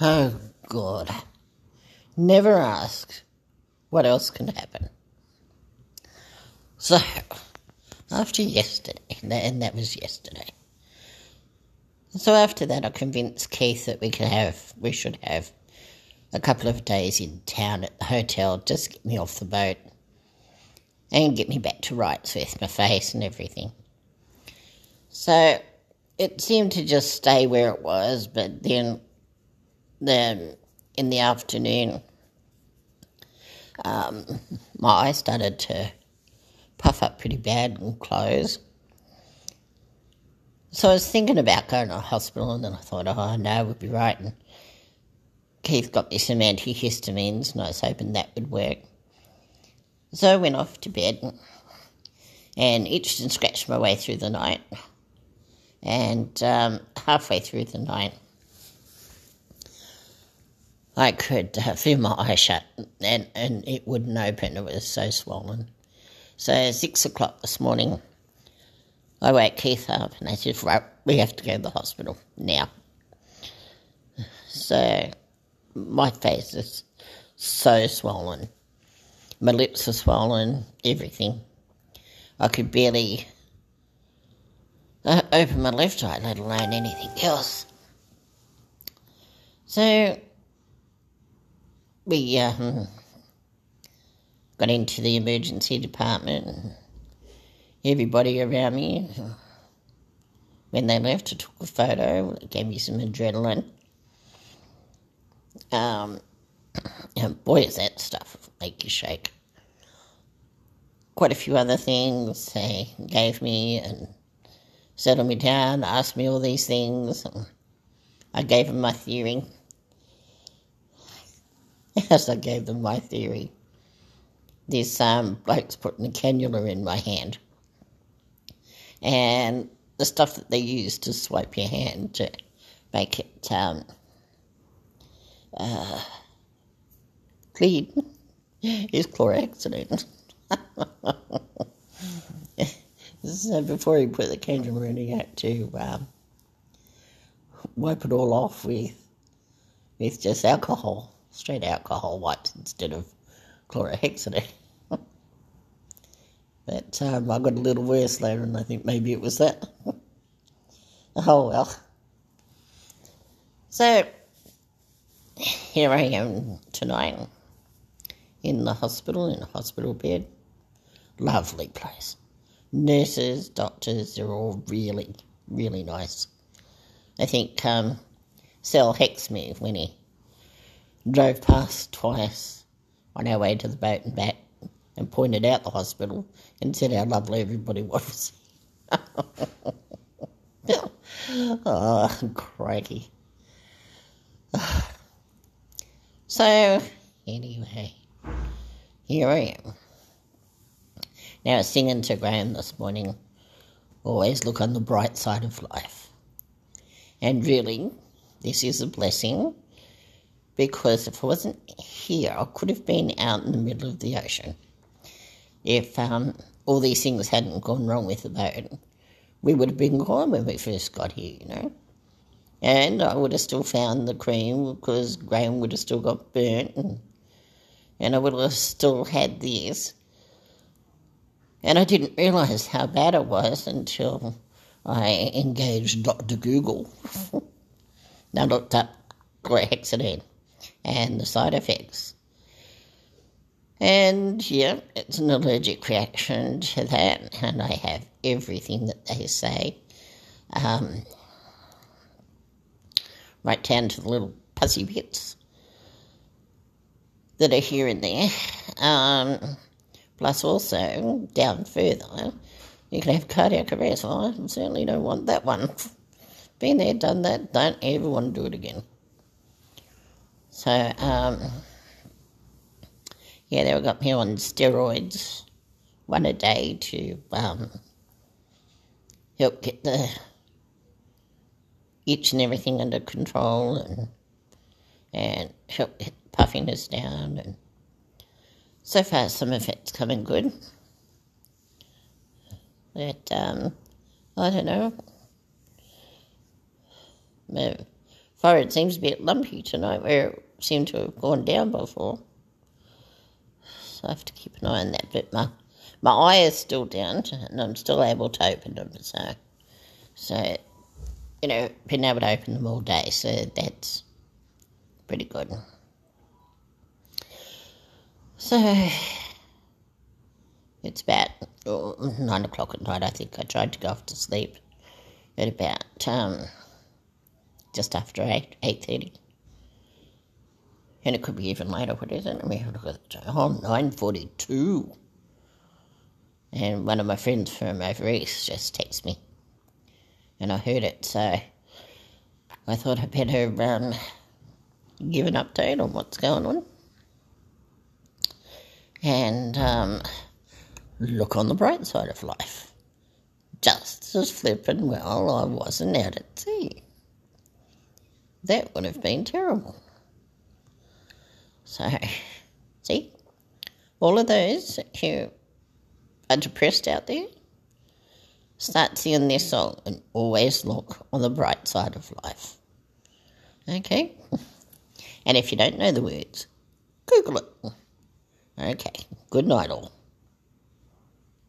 Oh, God. Never ask what else can happen. So, after yesterday, and that was yesterday. So after that, I convinced Keith that we could have, we should have a couple of days in town at the hotel, just get me off the boat and get me back to rights with my face and everything. So it seemed to just stay where it was, but then, then in the afternoon, um, my eye started to puff up pretty bad and close. So I was thinking about going to the hospital, and then I thought, oh no, we'd be right. And Keith got me some antihistamines, and I was hoping that would work. So I went off to bed and itched and scratched my way through the night. And um, halfway through the night, I could uh, feel my eye shut and, and it wouldn't open. It was so swollen. So, six o'clock this morning, I woke Keith up and I said, Right, we have to go to the hospital now. So, my face is so swollen. My lips are swollen, everything. I could barely uh, open my left eye, let alone anything else. So we um, got into the emergency department. Everybody around me, when they left, I took a photo. It gave me some adrenaline. Um, and boy, is that stuff make you shake. Quite a few other things they gave me and settled me down, asked me all these things. I gave them my theory. As I gave them my theory, this um, bloke's putting a cannula in my hand. And the stuff that they use to swipe your hand to make it um, uh, clean is chlorhexidine. so before he put the cannula in, he had to um, wipe it all off with with just alcohol, straight alcohol wipes instead of chlorhexidine. but um, I got a little worse later, and I think maybe it was that. oh well. So here I am tonight in the hospital, in a hospital bed. Lovely place. Nurses, doctors, they're all really, really nice. I think um, Sal hexed me when he drove past twice on our way to the boat and back and pointed out the hospital and said how lovely everybody was. oh, crikey. So, anyway, here I am. Now, singing to Graham this morning, always look on the bright side of life. And really, this is a blessing because if I wasn't here, I could have been out in the middle of the ocean. If um, all these things hadn't gone wrong with the boat, we would have been gone when we first got here, you know. And I would have still found the cream because Graham would have still got burnt and, and I would have still had this. And I didn't realise how bad it was until I engaged Dr. Google. I looked up chlorhexidine and the side effects. And yeah, it's an allergic reaction to that, and I have everything that they say. Um, right down to the little pussy bits that are here and there. Um, plus, also, down further, you can have cardiac arrest. I certainly don't want that one. Been there, done that, don't ever want to do it again. So, um, yeah, they got me on steroids, one a day to um, help get the itch and everything under control and and help get puffiness down and so far some of it's coming good. But um, I don't know. My Forehead seems a bit lumpy tonight where it seemed to have gone down before. So I have to keep an eye on that. But my, my eye is still down and I'm still able to open them. So, so, you know, been able to open them all day. So that's pretty good. So it's about oh, nine o'clock at night. I think I tried to go off to sleep at about um, just after eight eight thirty, and it could be even later. What is it? Let me have a look at the time. Oh, nine forty two. And one of my friends from over east just texted me, and I heard it. So I thought I'd better um, give an update on what's going on, and um, look on the bright side of life. Just as flippin' well I wasn't out at sea. That would have been terrible. So, see, all of those who are depressed out there, start singing this song and always look on the bright side of life. Okay? And if you don't know the words, Google it. Okay, good night all.